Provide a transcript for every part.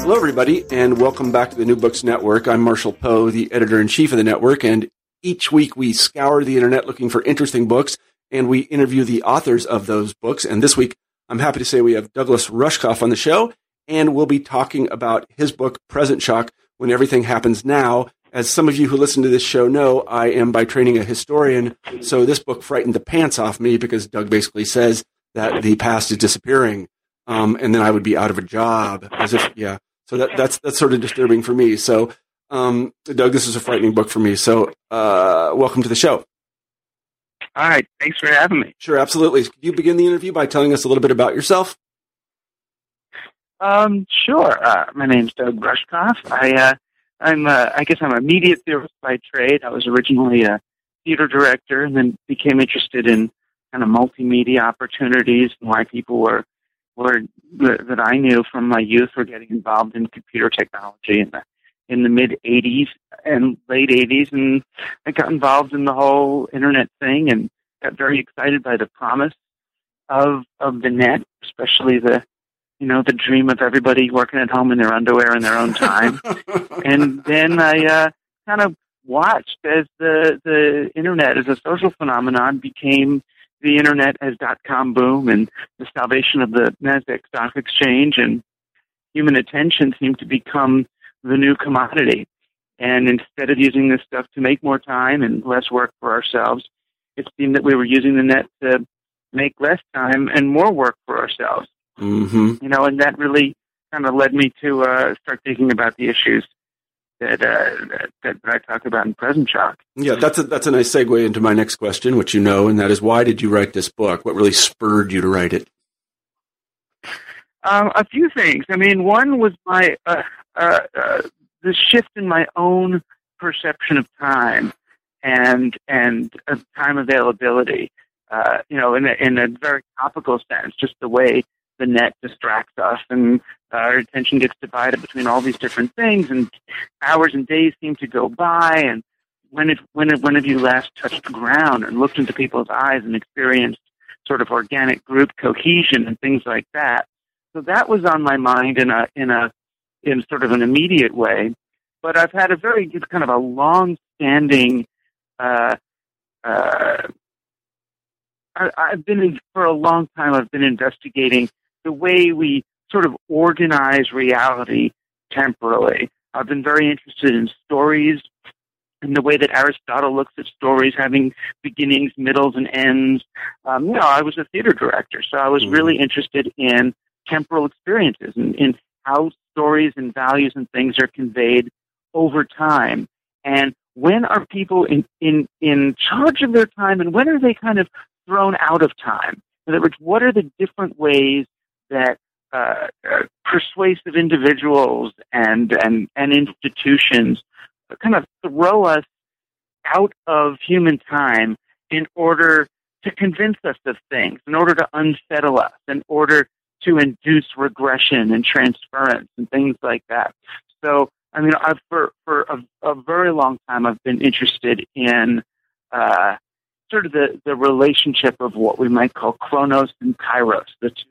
Hello, everybody, and welcome back to the New Books Network. I'm Marshall Poe, the editor in chief of the network, and each week we scour the internet looking for interesting books and we interview the authors of those books. And this week, I'm happy to say we have Douglas Rushkoff on the show, and we'll be talking about his book, Present Shock When Everything Happens Now. As some of you who listen to this show know, I am by training a historian, so this book frightened the pants off me because Doug basically says that the past is disappearing. Um, and then I would be out of a job as if, yeah. So that, that's that's sort of disturbing for me. So, um, Doug, this is a frightening book for me. So, uh, welcome to the show. All right, thanks for having me. Sure, absolutely. Could you begin the interview by telling us a little bit about yourself? Um, sure. Uh, my name's Doug Rushkoff. I, uh, I'm, uh, I guess I'm a media theorist by trade. I was originally a theater director, and then became interested in kind of multimedia opportunities and why people were were that I knew from my youth were getting involved in computer technology in the in the mid '80s and late '80s, and I got involved in the whole internet thing and got very excited by the promise of of the net, especially the you know the dream of everybody working at home in their underwear in their own time. and then I uh, kind of watched as the the internet as a social phenomenon became the internet as dot com boom and the salvation of the Nasdaq Stock Exchange and human attention seemed to become the new commodity. And instead of using this stuff to make more time and less work for ourselves, it seemed that we were using the net to make less time and more work for ourselves. Mm-hmm. You know, and that really kind of led me to uh, start thinking about the issues that, uh, that, that I talk about in Present Shock. Yeah, that's a, that's a nice segue into my next question, which you know, and that is why did you write this book? What really spurred you to write it? Um, a few things. I mean, one was my uh, uh, uh, the shift in my own perception of time and and time availability. Uh, you know, in a, in a very topical sense, just the way the net distracts us and our attention gets divided between all these different things and hours and days seem to go by and when it, when it, when have you last touched ground and looked into people's eyes and experienced sort of organic group cohesion and things like that so that was on my mind in a in a in sort of an immediate way but I've had a very kind of a long standing uh, uh, I, I've been in, for a long time. I've been investigating the way we sort of organize reality temporally. I've been very interested in stories and the way that Aristotle looks at stories having beginnings, middles, and ends. Um, you know, I was a theater director, so I was mm-hmm. really interested in temporal experiences and in how stories and values and things are conveyed over time. And when are people in, in, in charge of their time and when are they kind of thrown out of time? In other words, what are the different ways that uh, persuasive individuals and, and, and institutions kind of throw us out of human time in order to convince us of things, in order to unsettle us, in order to induce regression and transference and things like that. So, I mean, I've, for, for a, a very long time, I've been interested in uh, sort of the, the relationship of what we might call chronos and kairos, the two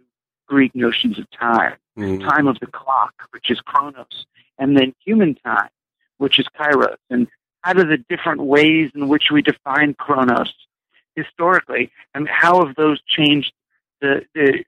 Greek notions of time. Mm. Time of the clock, which is chronos, and then human time, which is kairos. And how do the different ways in which we define chronos historically, and how have those changed the, the,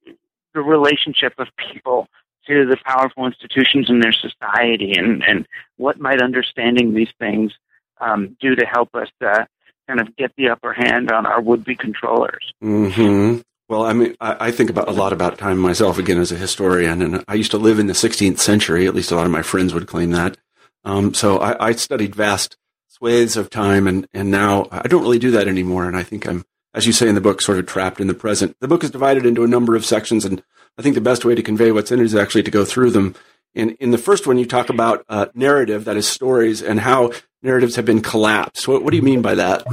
the relationship of people to the powerful institutions in their society, and, and what might understanding these things um, do to help us uh, kind of get the upper hand on our would-be controllers. Mm-hmm. Well, I mean, I, I, think about a lot about time myself again as a historian, and I used to live in the 16th century. At least a lot of my friends would claim that. Um, so I, I, studied vast swathes of time, and and now I don't really do that anymore. And I think I'm, as you say in the book, sort of trapped in the present. The book is divided into a number of sections, and I think the best way to convey what's in it is actually to go through them. In in the first one, you talk about uh, narrative, that is stories, and how narratives have been collapsed. What, what do you mean by that?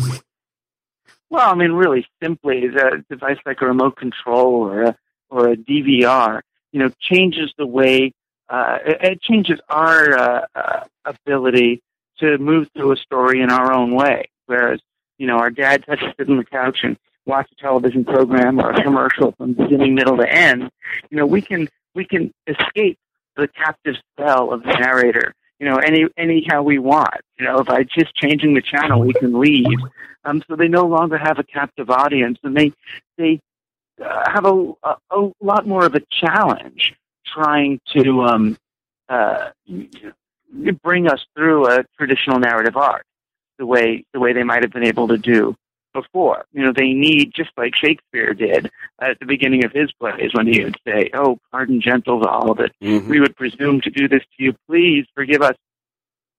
Well, I mean, really simply, a device like a remote control or a, or a DVR, you know, changes the way uh, it, it, changes our uh, uh, ability to move through a story in our own way. Whereas, you know, our dad had to sit on the couch and watch a television program or a commercial from beginning, middle to end. You know, we can we can escape the captive spell of the narrator. You know, any anyhow we want. You know, by just changing the channel, we can leave. Um, so they no longer have a captive audience, and they they uh, have a, a, a lot more of a challenge trying to um, uh, bring us through a traditional narrative arc the way the way they might have been able to do before. You know, they need just like Shakespeare did at the beginning of his plays when he would say, "Oh, pardon gentle to all of it. Mm-hmm. We would presume to do this to you. Please forgive us."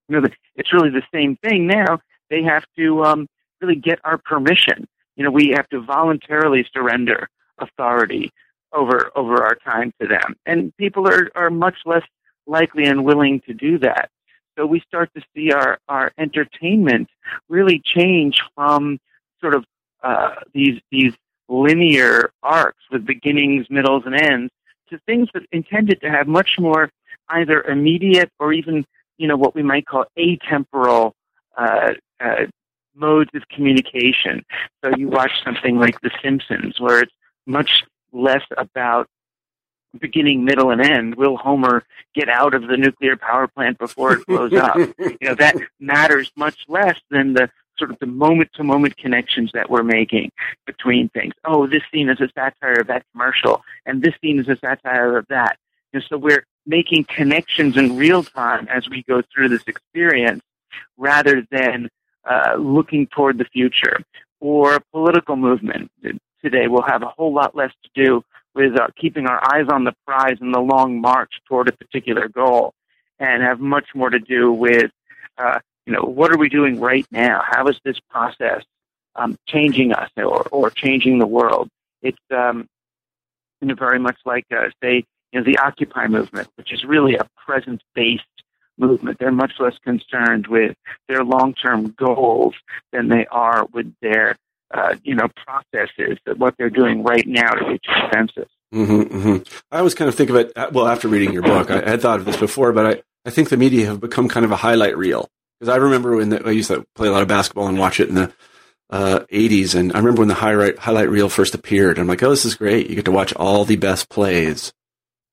You know, it's really the same thing now. They have to um, really get our permission. You know, we have to voluntarily surrender authority over over our time to them, and people are are much less likely and willing to do that. So we start to see our, our entertainment really change from sort of uh, these these linear arcs with beginnings, middles, and ends to things that intended to have much more either immediate or even you know what we might call atemporal uh, uh, modes of communication. So you watch something like The Simpsons, where it's much less about beginning, middle, and end. Will Homer get out of the nuclear power plant before it blows up? you know, that matters much less than the sort of the moment to moment connections that we're making between things. Oh, this scene is a satire of that commercial, and this scene is a satire of that. And so we're making connections in real time as we go through this experience rather than uh, looking toward the future. Or political movement today will have a whole lot less to do with uh, keeping our eyes on the prize in the long march toward a particular goal, and have much more to do with, uh, you know, what are we doing right now? How is this process um, changing us or, or changing the world? It's um, you know, very much like, uh, say, you know, the Occupy movement, which is really a present-based movement. They're much less concerned with their long-term goals than they are with their uh, you know, processes that what they're doing right now to reach consensus. Mm-hmm, mm-hmm. I always kind of think of it, uh, well, after reading your book, I, I had thought of this before, but I, I think the media have become kind of a highlight reel. Because I remember when the, I used to play a lot of basketball and watch it in the uh, 80s, and I remember when the highlight, highlight reel first appeared. I'm like, oh, this is great. You get to watch all the best plays.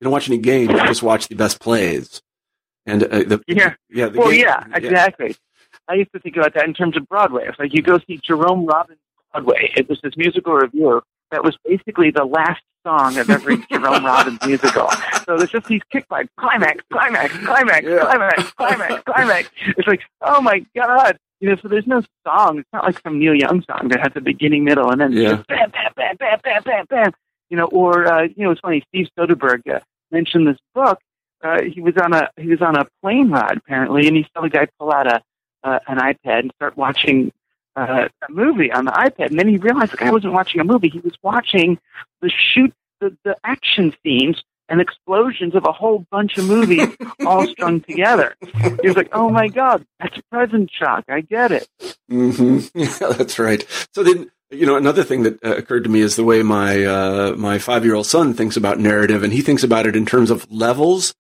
You don't watch any games, you just watch the best plays. And uh, the, yeah, yeah, well, game, yeah, exactly. Yeah. I used to think about that in terms of Broadway. It's like you go see Jerome Robbins Broadway. It was this musical review that was basically the last song of every Jerome Robbins musical. So there's just these kick climax, climax, climax, yeah. climax, climax, climax. It's like, oh my god. You know, so there's no song. It's not like some Neil Young song that has a beginning, middle, and then yeah. just bam, bam, bam, bam, bam, bam, bam. You know, or uh, you know, it's funny. Steve Soderbergh uh, mentioned this book. Uh, he was on a he was on a plane ride apparently, and he saw the guy pull out a uh, an iPad and start watching uh, a movie on the iPad, and then he realized the guy wasn't watching a movie; he was watching the shoot, the, the action scenes and explosions of a whole bunch of movies all strung together. He was like, "Oh my god, that's present shock. I get it." Mm-hmm. Yeah, that's right. So then, you know, another thing that uh, occurred to me is the way my uh, my five year old son thinks about narrative, and he thinks about it in terms of levels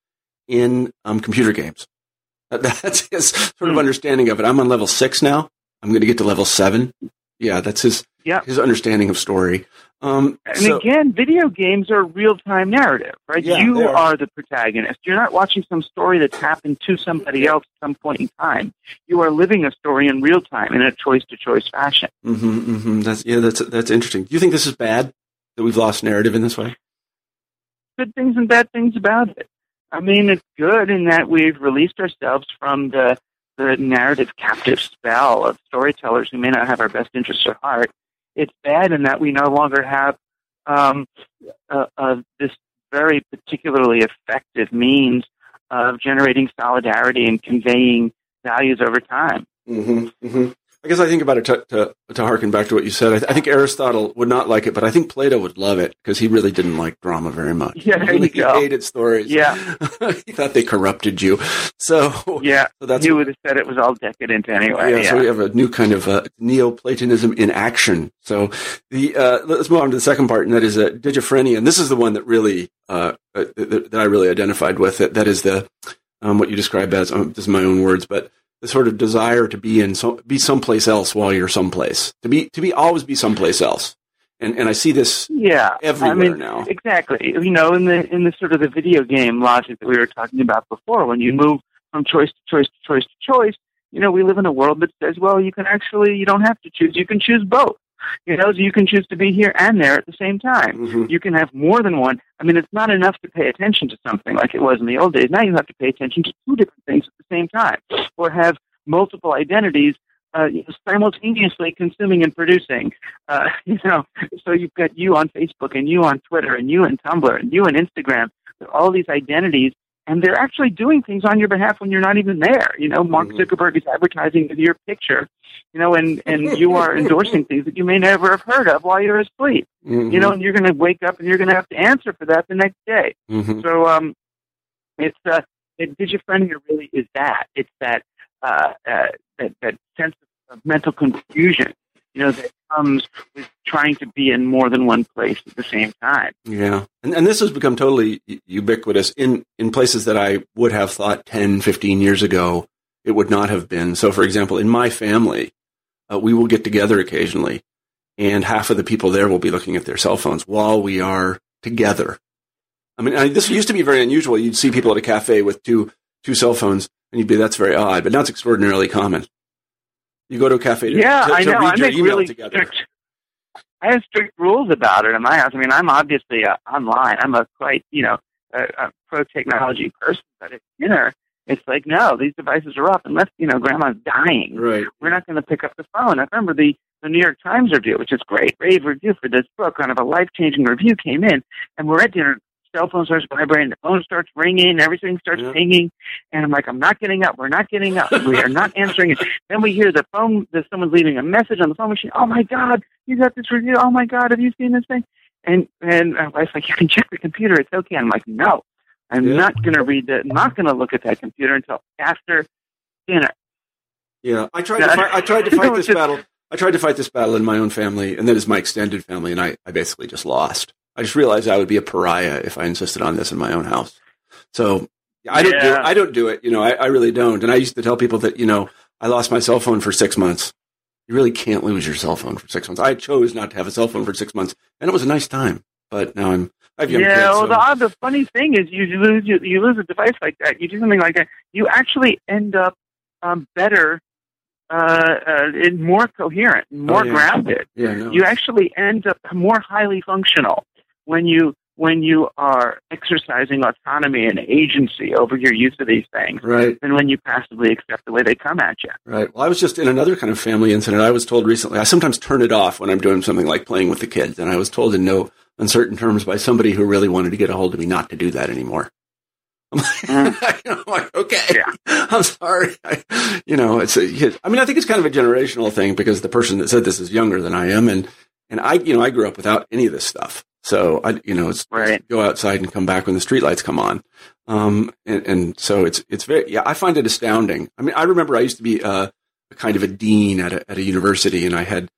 in um, computer games. That's his sort of hmm. understanding of it. I'm on level six now. I'm going to get to level seven. Yeah, that's his yeah. his understanding of story. Um, and so, again, video games are real time narrative, right? Yeah, you are. are. the protagonist. You're not watching some story that's happened to somebody else at some point in time. You are living a story in real time in a choice to choice fashion. Mm-hmm, mm-hmm. That's yeah, that's that's interesting. Do you think this is bad that we've lost narrative in this way? Good things and bad things about it. I mean, it's good in that we've released ourselves from the the narrative captive spell of storytellers who may not have our best interests at heart. It's bad in that we no longer have um, uh, uh, this very particularly effective means of generating solidarity and conveying values over time. Mm-hmm, mm-hmm. I guess I think about it to, to, to harken back to what you said. I, th- I, think Aristotle would not like it, but I think Plato would love it because he really didn't like drama very much. Yeah, he, really, he hated stories. Yeah, he thought they corrupted you. So yeah, so that's he would have said it was all decadent anyway. Yeah, yeah. so we have a new kind of uh, Neoplatonism in action. So the uh, let's move on to the second part, and that is uh, digiphrenia, and this is the one that really uh, uh that, that, I really identified with. That that is the um, what you described as um, this is my own words, but the sort of desire to be in so, be someplace else while you're someplace. To be to be always be someplace else. And and I see this yeah everywhere I mean, now. exactly. You know in the in the sort of the video game logic that we were talking about before when you move from choice to choice to choice to choice you know we live in a world that says well you can actually you don't have to choose. You can choose both you know, so you can choose to be here and there at the same time. Mm-hmm. You can have more than one. I mean, it's not enough to pay attention to something like it was in the old days. Now you have to pay attention to two different things at the same time, or have multiple identities uh, simultaneously consuming and producing. Uh, you know, so you've got you on Facebook and you on Twitter and you on Tumblr and you on Instagram. All these identities and they're actually doing things on your behalf when you're not even there. You know, Mark mm-hmm. Zuckerberg is advertising with your picture, you know, and and you are endorsing things that you may never have heard of while you're asleep. Mm-hmm. You know, and you're going to wake up and you're going to have to answer for that the next day. Mm-hmm. So, um, it's uh, it, digiphrenia really is that. It's that uh, uh, that that sense of mental confusion you know, that comes with trying to be in more than one place at the same time. Yeah. And, and this has become totally ubiquitous in, in places that I would have thought 10, 15 years ago it would not have been. So, for example, in my family, uh, we will get together occasionally, and half of the people there will be looking at their cell phones while we are together. I mean, I, this used to be very unusual. You'd see people at a cafe with two two cell phones, and you'd be, "That's very odd," but now it's extraordinarily common. You go to a cafe to, yeah, to, to I know. I make email really together. strict. I have strict rules about it in my house. I mean, I'm obviously uh, online. I'm a quite, you know, a, a pro technology person. But at dinner, it's like, no, these devices are off unless you know grandma's dying. Right. We're not going to pick up the phone. I remember the the New York Times review, which is great, rave review for this book, kind of a life changing review came in, and we're at dinner cell phone starts vibrating, the phone starts ringing, everything starts yeah. pinging, and I'm like, I'm not getting up. We're not getting up. We are not answering it. Then we hear the phone that someone's leaving a message on the phone machine. Oh my God, you got this review. Oh my God, have you seen this thing? And and my wife's like, you can check the computer. It's okay. I'm like, no, I'm Yeah. not going to read that. I'm not going to look at that computer until after dinner. Yeah, I tried. To fight, I tried to fight this just- battle. I tried to fight this battle in my own family, and then as my extended family, and I, I basically just lost. I just realized I would be a pariah if I insisted on this in my own house. So I don't do. Yeah. I don't do it. You know, I, I really don't. And I used to tell people that you know I lost my cell phone for six months. You really can't lose your cell phone for six months. I chose not to have a cell phone for six months, and it was a nice time. But now I'm. I have young yeah, kids. well, so- the odd, the funny thing is, you lose you, you lose a device like that. You do something like that, you actually end up um, better, uh, uh, and more coherent, more Oh, yeah. grounded. yeah, no. You actually end up more highly functional when you when you are exercising autonomy and agency over your use of these things right. than when you passively accept the way they come at you. Right. Well, I was just in another kind of family incident. I was told recently, I sometimes turn it off when I'm doing something like playing with the kids. And I was told in no uncertain terms by somebody who really wanted to get a hold of me not to do that anymore. I'm mm. like, I'm like okay, Yeah. I'm sorry. I, you know, it's a, I mean, I think it's kind of a generational thing because the person that said this is younger than I am. And, and I, you know, I grew up without any of this stuff. So I, you know, it's Right. go outside and come back when the streetlights come on. Um, and, and so it's, it's very, yeah, I find it astounding. I mean, I remember I used to be, uh, a kind of a dean at a, at a university and I had,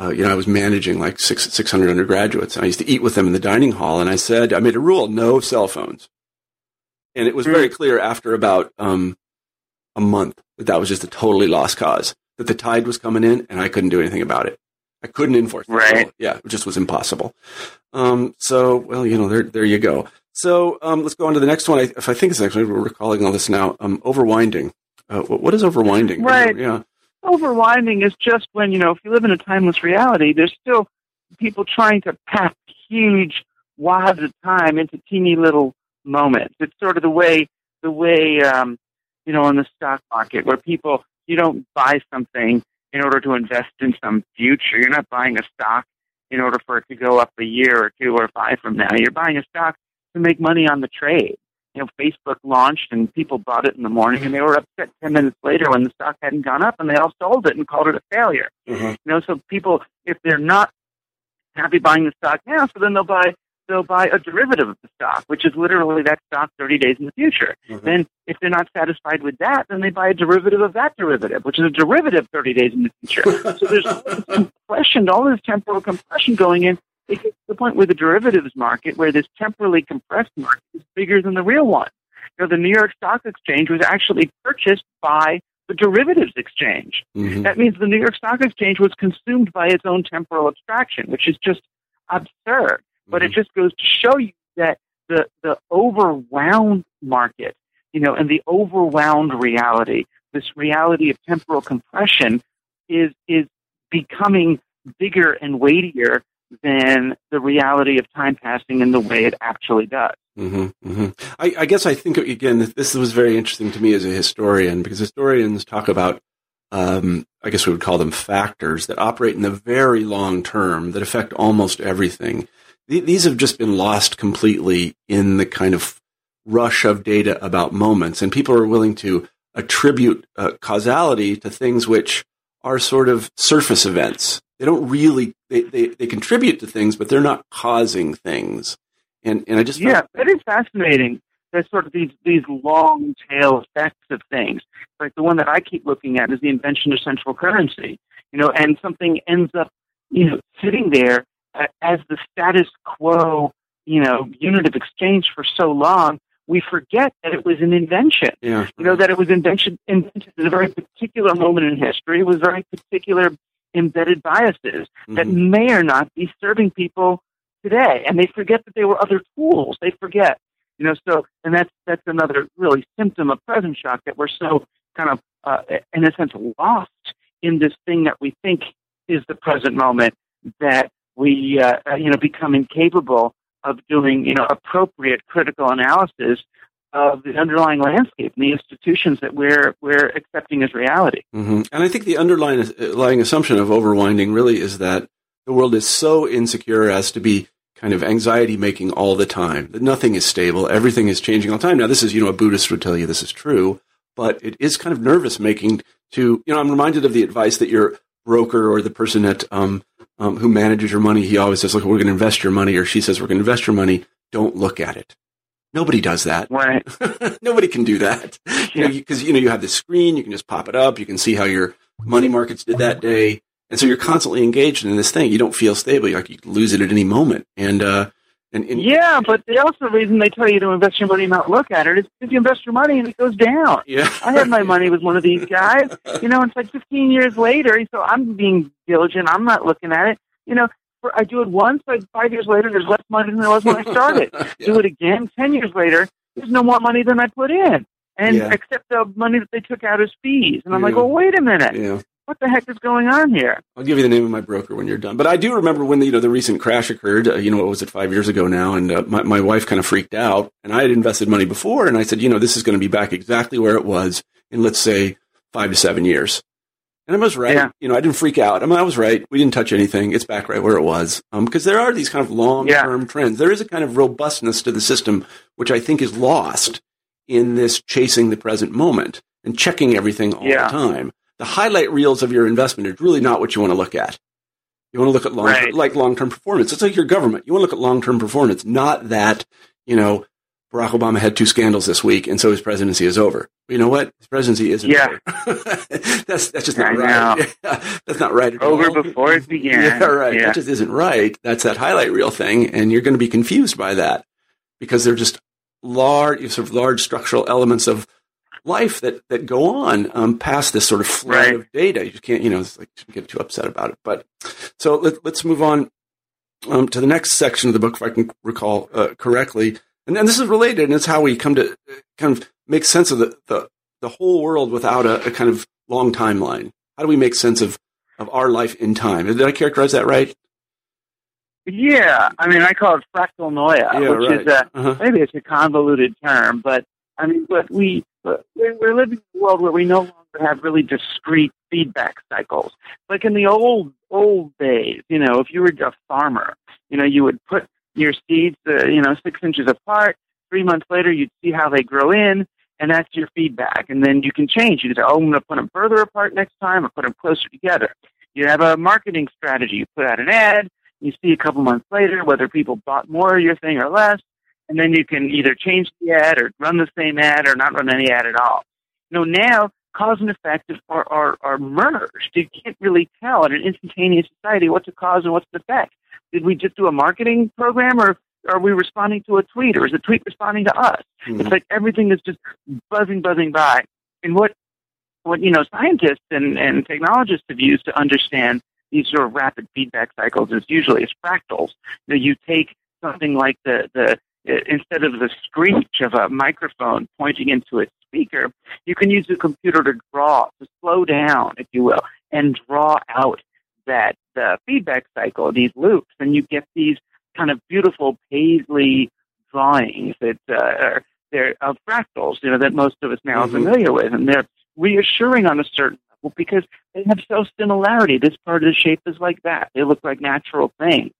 uh, you know, I was managing like six, 600 undergraduates and I used to eat with them in the dining hall. And I said, I made a rule, no cell phones. And it was very clear after about, um, a month that that was just a totally lost cause, that the tide was coming in and I couldn't do anything about it. I couldn't enforce the Right. rule. Yeah, it just was impossible. Um, so, well, you know, there, there you go. So, um, let's go on to the next one. I, if I think it's actually, we're recalling all this now. Um, overwinding. Uh, what, what is overwinding? Right. Yeah. overwinding is just when you know if you live in a timeless reality there's still people trying to pack huge wads of time into teeny little moments it's sort of the way the way um you know in the stock market where people you don't buy something in order to invest in some future you're not buying a stock in order for it to go up a year or two or five from now you're buying a stock to make money on the trade you know, Facebook launched and people bought it in the morning and they were upset 10 minutes later when the stock hadn't gone up and they all sold it and called it a failure. Mm-hmm. You know, so people, if they're not happy buying the stock now, so then they'll buy they'll buy a derivative of the stock, which is literally that stock 30 days in the future. Mhm. Then, if they're not satisfied with that, then they buy a derivative of that derivative, which is a derivative 30 days in the future. so there's compression, all this temporal compression going in. It gets to the point where the derivatives market, where this temporally compressed market is bigger than the real one. You know, the New York Stock Exchange was actually purchased by the derivatives exchange. Mhm. That means the New York Stock Exchange was consumed by its own temporal abstraction, which is just absurd. But it just goes to show you that the, the overwhelmed market, you know, and the overwhelmed reality, this reality of temporal compression is, is becoming bigger and weightier than the reality of time passing in the way it actually does. hmm hmm I, I guess I think again this, this was very interesting to me as a historian because historians talk about, um, I guess we would call them factors that operate in the very long term that affect almost everything. Th- these have just been lost completely in the kind of rush of data about moments, and people are willing to attribute uh, causality to things which are sort of surface events. They don't really they, they, they contribute to things, but they're not causing things. And and I just Yeah, that is fascinating. There's sort of these these long tail effects of things. Like the one that I keep looking at is the invention of central currency. You know, and something ends up, you know, sitting there as the status quo, you know, unit of exchange for so long. We forget that it was an invention. yeah You know, that it was invention, invented at a very particular moment in history. It was very particular embedded biases that Mhm. may or not be serving people today, and they forget that there were other tools. They forget, you know. So, and that's that's another really symptom of present shock that we're so kind of, uh, in a sense, lost in this thing that we think is the present moment that we, uh, uh, you know, become incapable of doing, you know, appropriate critical analysis of the underlying landscape and the institutions that we're we're accepting as reality. hmm And I think the underlying underlying assumption of overwinding really is that the world is so insecure as to be kind of anxiety making all the time. That nothing is stable, everything is changing all the time. Now, this is you know a Buddhist would tell you this is true, but it is kind of nervous making. To you know, I'm reminded of the advice that your broker or the person at um, um, who manages your money, he always says, "Look, we're going to invest your money," or she says, "We're going to invest your money. Don't look at it." Nobody does that. Right. Nobody can do that. Yeah. Because you know you have this screen, you can just pop it up, you can see how your money markets did that day, and so you're constantly engaged in this thing. You don't feel stable. You're like you lose it at any moment, and uh, and, and Yeah, but the also reason they tell you to invest your money and not look at it is because you invest your money and it goes down. yeah, I had my money with one of these guys. You know, it's like 15 years later, so I'm being diligent. I'm not looking at it. You know, I do it once, but five years later, there's less money than there was when I started. Do it again, 10 years later, there's no more money than I put in. And Yeah. except the money that they took out as fees. And I'm like, Yeah. well, wait a minute. Yeah. What the heck is going on here? I'll give you the name of my broker when you're done. But I do remember when the, you know the recent crash occurred. Uh, you know, what was it five years ago now? And uh, my my wife kind of freaked out. And I had invested money before, and I said, you know, this is going to be back exactly where it was in let's say five to seven years. And I was right. Yeah. You know, I didn't freak out. I mean, I was right. We didn't touch anything. It's back right where it was. Um, because there are these kind of long term trends. There is a kind of robustness to the system, which I think is lost in this chasing the present moment and checking everything all Yeah. the time. The highlight reels of your investment is really not what you want to look at. You want to look at long, Right. like long term performance. It's like your government. You want to look at long term performance, not that you know Barack Obama had two scandals this week, and so his presidency is over. You know what? His presidency isn't Yeah. over. that's that's just not I right. that's not right at Over all. before it began. Yeah, right. Yeah. That just isn't right. That's that highlight reel thing, and you're going to be confused by that because they're just large, sort of large structural elements of life that that go on um, past this sort of flood Right. of data. You can't, you know, it's like shouldn't get too upset about it. But so let, let's move on um, to the next section of the book, if I can recall uh, correctly. And then this is related, and it's how we come to uh, kind of make sense of the the, the whole world without a, a kind of long timeline. How do we make sense of of our life in time? Did I characterize that right? Yeah, I mean, I call it fractalnoia, Yeah, which right. is a Uh-huh. maybe it's a convoluted term, but I mean, what we but we're living in a world where we no longer have really discrete feedback cycles. Like in the old old days, you know, if you were a farmer, you know, you would put your seeds, uh, you know, six inches apart, Three months later, you'd see how they grow in, and that's your feedback. And then you can change. You can say, oh, I'm going to put them further apart next time or put them closer together. You have a marketing strategy. You put out an ad. You see a couple months later whether people bought more of your thing or less. And then you can either change the ad or run the same ad or not run any ad at all. You know, now cause and effect are, are, are merged. You can't really tell in an instantaneous society what's the cause and what's the effect. Did we just do a marketing program or are we responding to a tweet or is the tweet responding to us? Mm-hmm. It's like everything is just buzzing, buzzing by. And what, what, you know, scientists and, and technologists have used to understand these sort of rapid feedback cycles is usually as fractals. You, know, you take something like the, the, instead of the screech of a microphone pointing into a speaker, you can use the computer to draw, to slow down, if you will, and draw out that the feedback cycle, these loops, and you get these kind of beautiful paisley drawings that uh, are they're of fractals, you know, that most of us now mm-hmm. are familiar with, and they're reassuring on a certain level because they have so similarity. This part of the shape is like that; they look like natural things.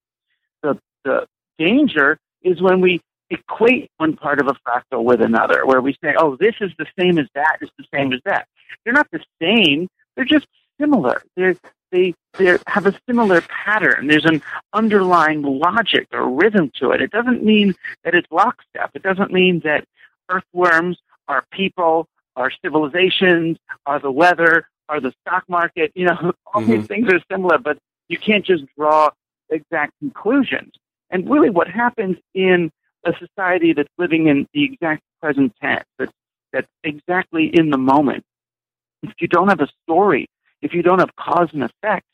The the danger is when we equate one part of a fractal with another, where we say, "Oh, this is the same as that. It's the same as that." They're not the same. They're just similar. They're they they have a similar pattern. There's an underlying logic or rhythm to it. It doesn't mean that it's lockstep. It doesn't mean that earthworms are people, are civilizations, are the weather, are the stock market. You know, all mm-hmm. these things are similar, but you can't just draw exact conclusions. And really, what happens in a society that's living in the exact present tense, that's, that's exactly in the moment, if you don't have a story, if you don't have cause and effect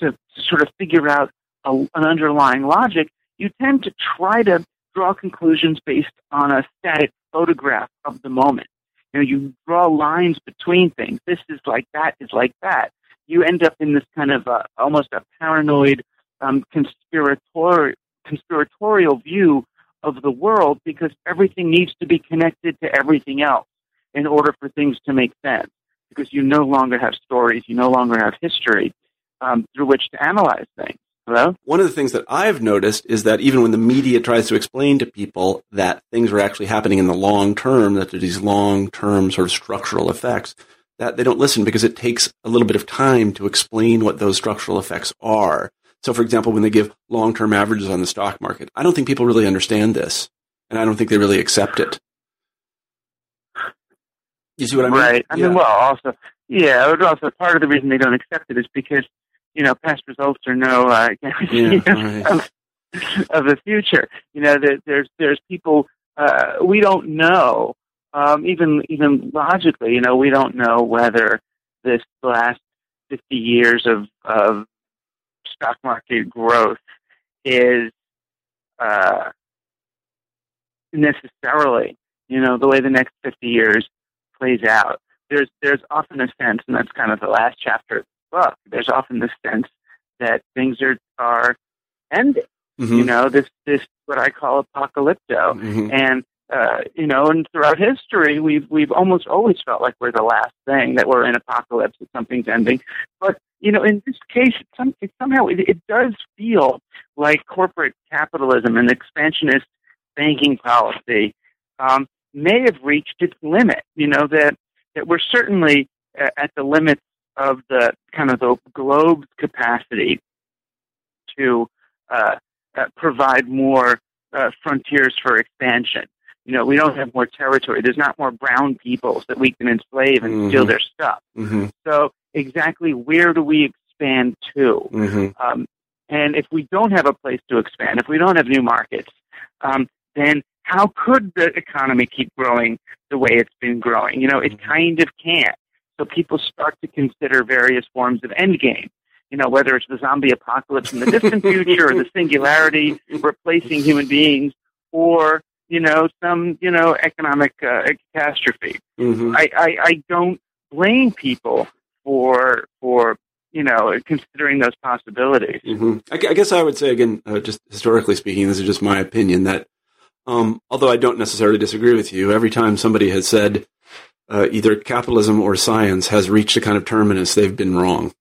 to, sort of figure out a, an underlying logic, you tend to try to draw conclusions based on a static photograph of the moment. You know, you draw lines between things. This is like that is like that. You end up in this kind of uh, almost a paranoid, um, conspiratorial, conspiratorial view of the world because everything needs to be connected to everything else in order for things to make sense. Because you no longer have stories, you no longer have history um, through which to analyze things. Hello? One of the things that I've noticed is that even when the media tries to explain to people that things are actually happening in the long term, that there are these long term sort of structural effects, that they don't listen because it takes a little bit of time to explain what those structural effects are. So, for example, when they give long term averages on the stock market, I don't think people really understand this, and I don't think they really accept it. You see what I mean? Right. I yeah. mean, well, also, yeah, also part of the reason they don't accept it is because you know past results are no uh, guarantee yeah, right. of, of the future. You know, there, there's there's people uh, we don't know, um, even even logically, you know, we don't know whether this last 50 years of, of stock market growth is uh, necessarily, you know, the way the next 50 years plays out. There's there's often a sense, and that's kind of the last chapter of the book. There's often the sense that things are are ending. Mm-hmm. You know, this this what I call apocalypto, mm-hmm. and uh, you know, and throughout history, we've we've almost always felt like we're the last thing that we're in apocalypse, that something's ending. But you know, in this case, it, some, it somehow it, it does feel like corporate capitalism and expansionist banking policy um, may have reached its limit. You know that that we're certainly uh, at the limits of the kind of the globe's capacity to uh, uh, provide more uh, frontiers for expansion. You know, we don't have more territory. There's not more brown peoples that we can enslave and mm-hmm. steal their stuff. Mm-hmm. So exactly where do we expand to? Mm-hmm. Um, and if we don't have a place to expand, if we don't have new markets, um, then how could the economy keep growing the way it's been growing? You know, it mm-hmm. kind of can't. So people start to consider various forms of endgame. You know, whether it's the zombie apocalypse in the distant future or the singularity replacing human beings or, you know, some, you know, economic uh, catastrophe. Mm-hmm. I, I, I don't blame people for for you know considering those possibilities. Mm-hmm. I, I, guess I would say again, uh, just historically speaking, this is just my opinion that um, although I don't necessarily disagree with you, every time somebody has said uh, either capitalism or science has reached a kind of terminus, they've been wrong.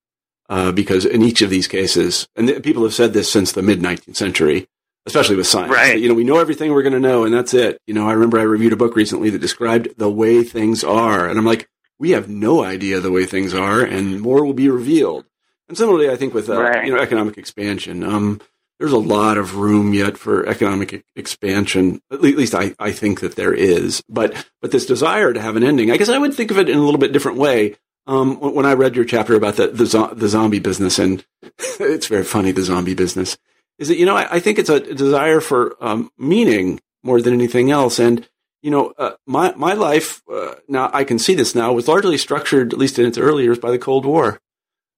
Uh, because in each of these cases, and th- people have said this since the mid 19th century, especially with science. Right. You know, we know everything we're going to know, and that's it. You know, I remember I reviewed a book recently that described the way things are, and I'm like, we have no idea the way things are, and more will be revealed. And similarly, I think with uh, Right. you know economic expansion, um, there's a lot of room yet for economic expansion. At least I, I think that there is. But but this desire to have an ending, I guess I would think of it in a little bit different way. Um, when when I read your chapter about the the, zo- the zombie business, and it's very funny, the zombie business, is that you know I, I think it's a desire for um, meaning more than anything else, and you know uh, my my life uh, now I can see this now was largely structured, at least in its early years, by the Cold War.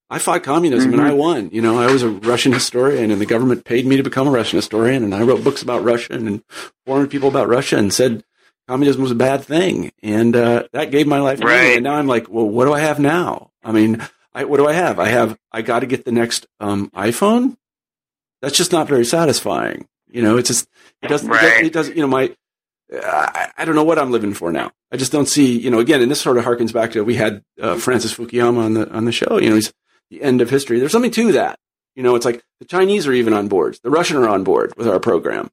I fought communism and Mhm. I won. You know, I was a Russian historian and the government paid me to become a Russian historian and I wrote books about Russia and warned people about Russia and said communism was a bad thing. And, uh, that gave my life. Right. And now I'm like, well, what do I have now? I mean, I, what do I have? I have, I got to get the next, um, iPhone. That's just not very satisfying. You know, it's just, it doesn't, it doesn't, Right. it doesn't, you know, my, I, I don't know what I'm living for now. I just don't see, you know, again, and this sort of harkens back to we had uh, Francis Fukuyama on the on the show. You know, he's the end of history. There's something to that. You know, it's like the Chinese are even on board. The Russian are on board with our program.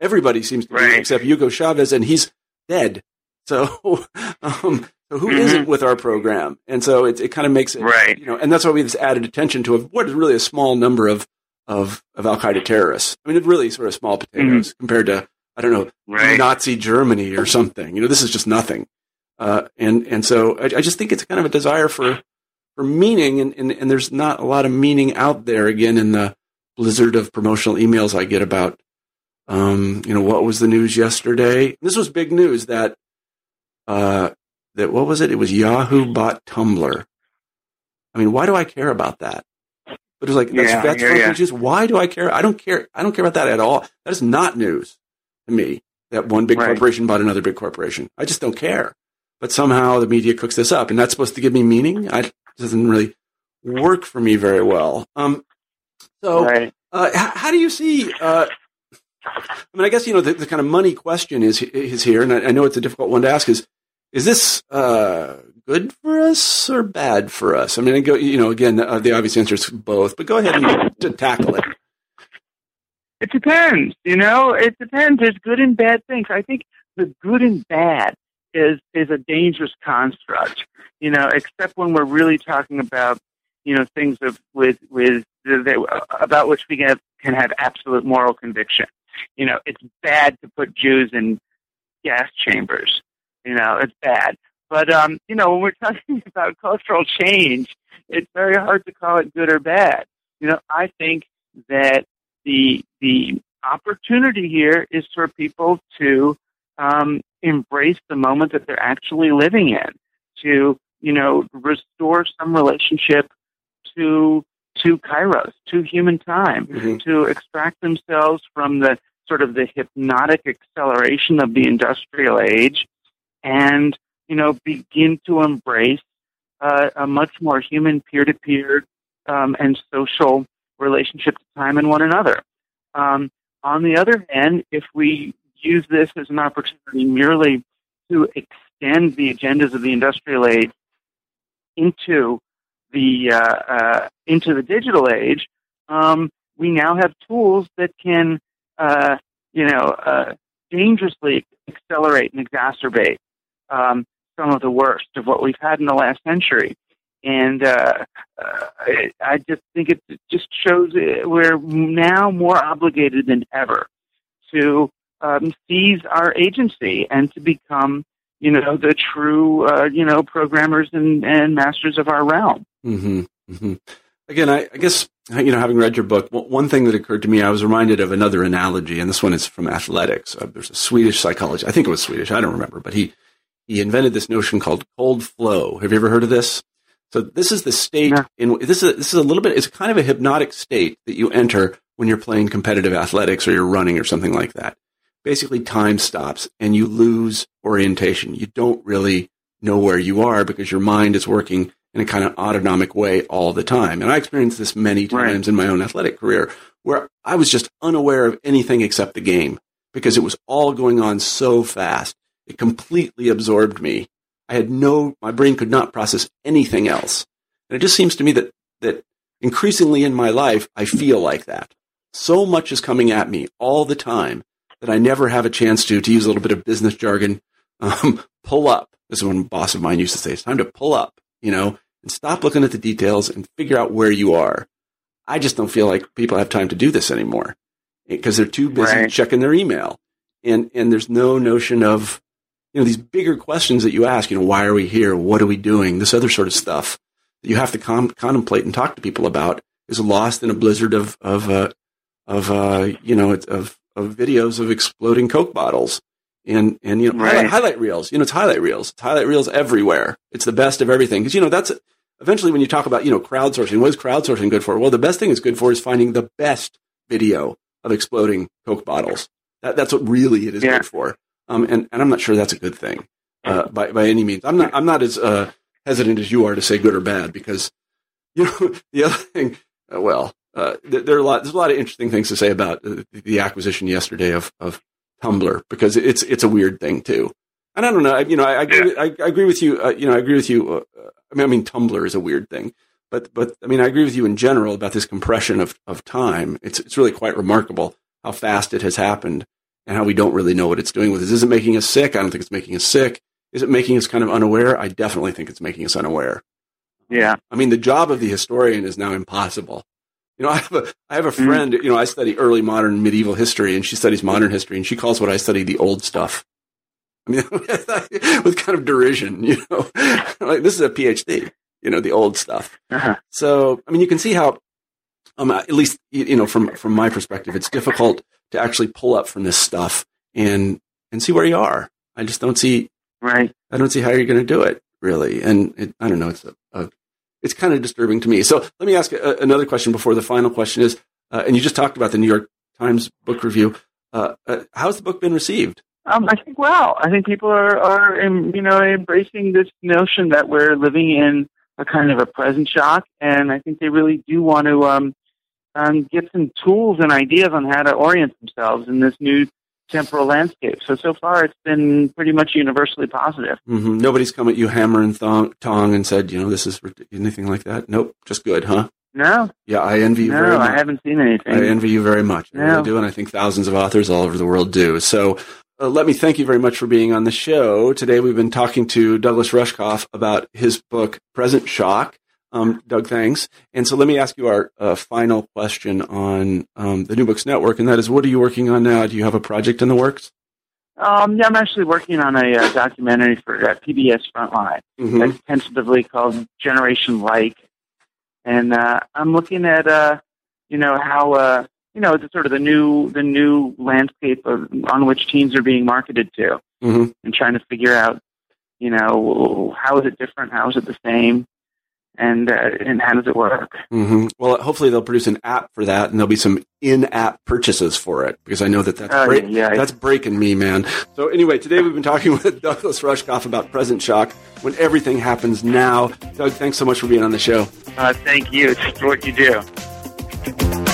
Everybody seems to be, except Hugo Chavez, and he's dead. So, um, so who Mhm. not with our program? And so it, it kind of makes it, Right. you know, and that's why we have this added attention to what is really a small number of of of Al Qaeda terrorists. I mean, it's really sort of small potatoes compared to I don't know Right. Nazi Germany or something. You know, this is just nothing. Uh, and and so I, I just think it's kind of a desire for for meaning, and, and and there's not a lot of meaning out there. Again, in the blizzard of promotional emails I get about, um, you know, what was the news yesterday? This was big news that uh, that what was it? It was Yahoo bought Tumblr. I mean, why do I care about that? But it's like that's, Yeah, that's yeah, yeah. just why do I care? I don't care. I don't care about that at all. That is not news to me. That one big Right. corporation bought another big corporation. I just don't care. But somehow the media cooks this up, and that's supposed to give me meaning. I, it doesn't really work for me very well. Um, so Right. uh, h- how do you see? Uh, I mean, I guess you know the, the kind of money question is is here, and I, I know it's a difficult one to ask. Is is this uh, good for us or bad for us? I mean, go, you know, again, uh, the obvious answer is both. But go ahead and to tackle it. It depends, you know. It depends. There's good and bad things. I think the good and bad is is a dangerous construct, you know. Except when we're really talking about, you know, things of with with that, about which we can have, can have absolute moral conviction. You know, it's bad to put Jews in gas chambers. You know, it's bad. But um, you know, when we're talking about cultural change, it's very hard to call it good or bad. You know, I think that the the opportunity here is for people to um, embrace the moment that they're actually living in, to you know restore some relationship to to kairos, to human time, Mhm. to extract themselves from the sort of the hypnotic acceleration of the industrial age, and you know begin to embrace uh, a much more human peer-to-peer um, and social relationship to time and one another. Um, on the other hand, if we use this as an opportunity merely to extend the agendas of the industrial age into the uh, uh, into the digital age, um, we now have tools that can, uh, you know, uh, dangerously accelerate and exacerbate um, some of the worst of what we've had in the last century. And uh, uh, I- just think it just shows we're now more obligated than ever to um, seize our agency and to become, you know, the true, uh, you know, programmers and, and masters of our realm. hmm hmm Again, I, I guess you know, having read your book, one thing that occurred to me, I was reminded of another analogy, and this one is from athletics. Uh, there's a Swedish psychologist, I think it was Swedish, I don't remember, but he he invented this notion called cold flow. Have you ever heard of this? So this is the state No. in this is this is a little bit. It's kind of a hypnotic state that you enter when you're playing competitive athletics or you're running or something like that. Basically, time stops and you lose orientation. You don't really know where you are because your mind is working in a kind of autonomic way all the time. And I experienced this many Right. times in my own athletic career where I was just unaware of anything except the game because it was all going on so fast. It completely absorbed me. I had no, my brain could not process anything else. And it just seems to me that, that increasingly in my life, I feel like that. so much is coming at me all the time that I never have a chance to, to use a little bit of business jargon, um, pull up. This is one boss of mine used to say, it's time to pull up, you know, and stop looking at the details and figure out where you are. I just don't feel like people have time to do this anymore because they're too busy Right. checking their email. And, and there's no notion of, you know, these bigger questions that you ask, you know, why are we here? What are we doing? This other sort of stuff that you have to com- contemplate and talk to people about is lost in a blizzard of, of, uh, of, uh, you know, of, of videos of exploding Coke bottles and, and, you know, Right. highlight, highlight reels, you know, it's highlight reels, it's highlight reels everywhere. It's the best of everything. Cause, you know, that's eventually when you talk about, you know, crowdsourcing, what is crowdsourcing good for? Well, the best thing it's good for is finding the best video of exploding Coke bottles. That, that's what really it is Yeah. good for. Um, and, and I'm not sure that's a good thing, uh, by, by any means. I'm not, I'm not as, uh, hesitant as you are to say good or bad because, you know, the other thing, uh, well, uh, there, are a lot, there's a lot of interesting things to say about uh, the acquisition yesterday of, of Tumblr because it's, it's a weird thing too. And I don't know, I, you know, I, I, agree, with, I, I agree with you, uh, you know, I agree with you. Uh, I mean, I mean, Tumblr is a weird thing, but, but I mean, I agree with you in general about this compression of, of time. It's, it's really quite remarkable how fast it has happened and how we don't really know what it's doing with us. Is it making us sick? I don't think it's making us sick. Is it making us kind of unaware? I definitely think it's making us unaware. Yeah. I mean, the job of the historian is now impossible. You know, I have a I have a Mm. friend. You know, I study early modern medieval history, and she studies modern history, and she calls what I study the old stuff. I mean, with kind of derision. You know, like this is a PhD. You know, the old stuff. Uh-huh. So, I mean, you can see how, um, at least you you know, from from my perspective, it's difficult to actually pull up from this stuff and and see where you are. I just don't see Right. I don't see how you're going to do it, really. And it, I don't know. It's a, a, it's kind of disturbing to me. So let me ask a, another question before the final question is. Uh, and you just talked about the New York Times book review. Uh, uh, how's the book been received? Um, I think well. I think people are are you know embracing this notion that we're living in a kind of a present shock, and I think they really do want to um, um, get some tools and ideas on how to orient themselves in this new temporal landscape. So so far, it's been pretty much universally positive. hmm Nobody's come at you hammer and thong, tong and said, you know, this is anything like that. Nope, just good, huh? No, Yeah, I envy you very no, much. I haven't seen anything. I envy you very much. I No. really do, and I think thousands of authors all over the world do. So uh, let me thank you very much for being on the show. Today we've been talking to Douglas Rushkoff about his book, Present Shock. Um, Doug, thanks. And so let me ask you our uh, final question on um, the New Books Network, and that is, what are you working on now? Do you have a project in the works? Um, yeah, I'm actually working on a uh, documentary for uh, PBS Frontline. Mhm. that's tentatively called Generation Like, and uh, I'm looking at uh, you know how uh, you know the sort of the new the new landscape of, on which teens are being marketed to, Mhm. and trying to figure out you know how is it different, how is it the same, and uh, and how does it work? hmm Well, hopefully they'll produce an app for that, and there'll be some in-app purchases for it because I know that that's Oh, break- yeah, yeah. that's breaking me, man. So anyway, today we've been talking with Douglas Rushkoff about present shock when everything happens now. Doug, thanks so much for being on the show. Uh, thank you. It's what you do.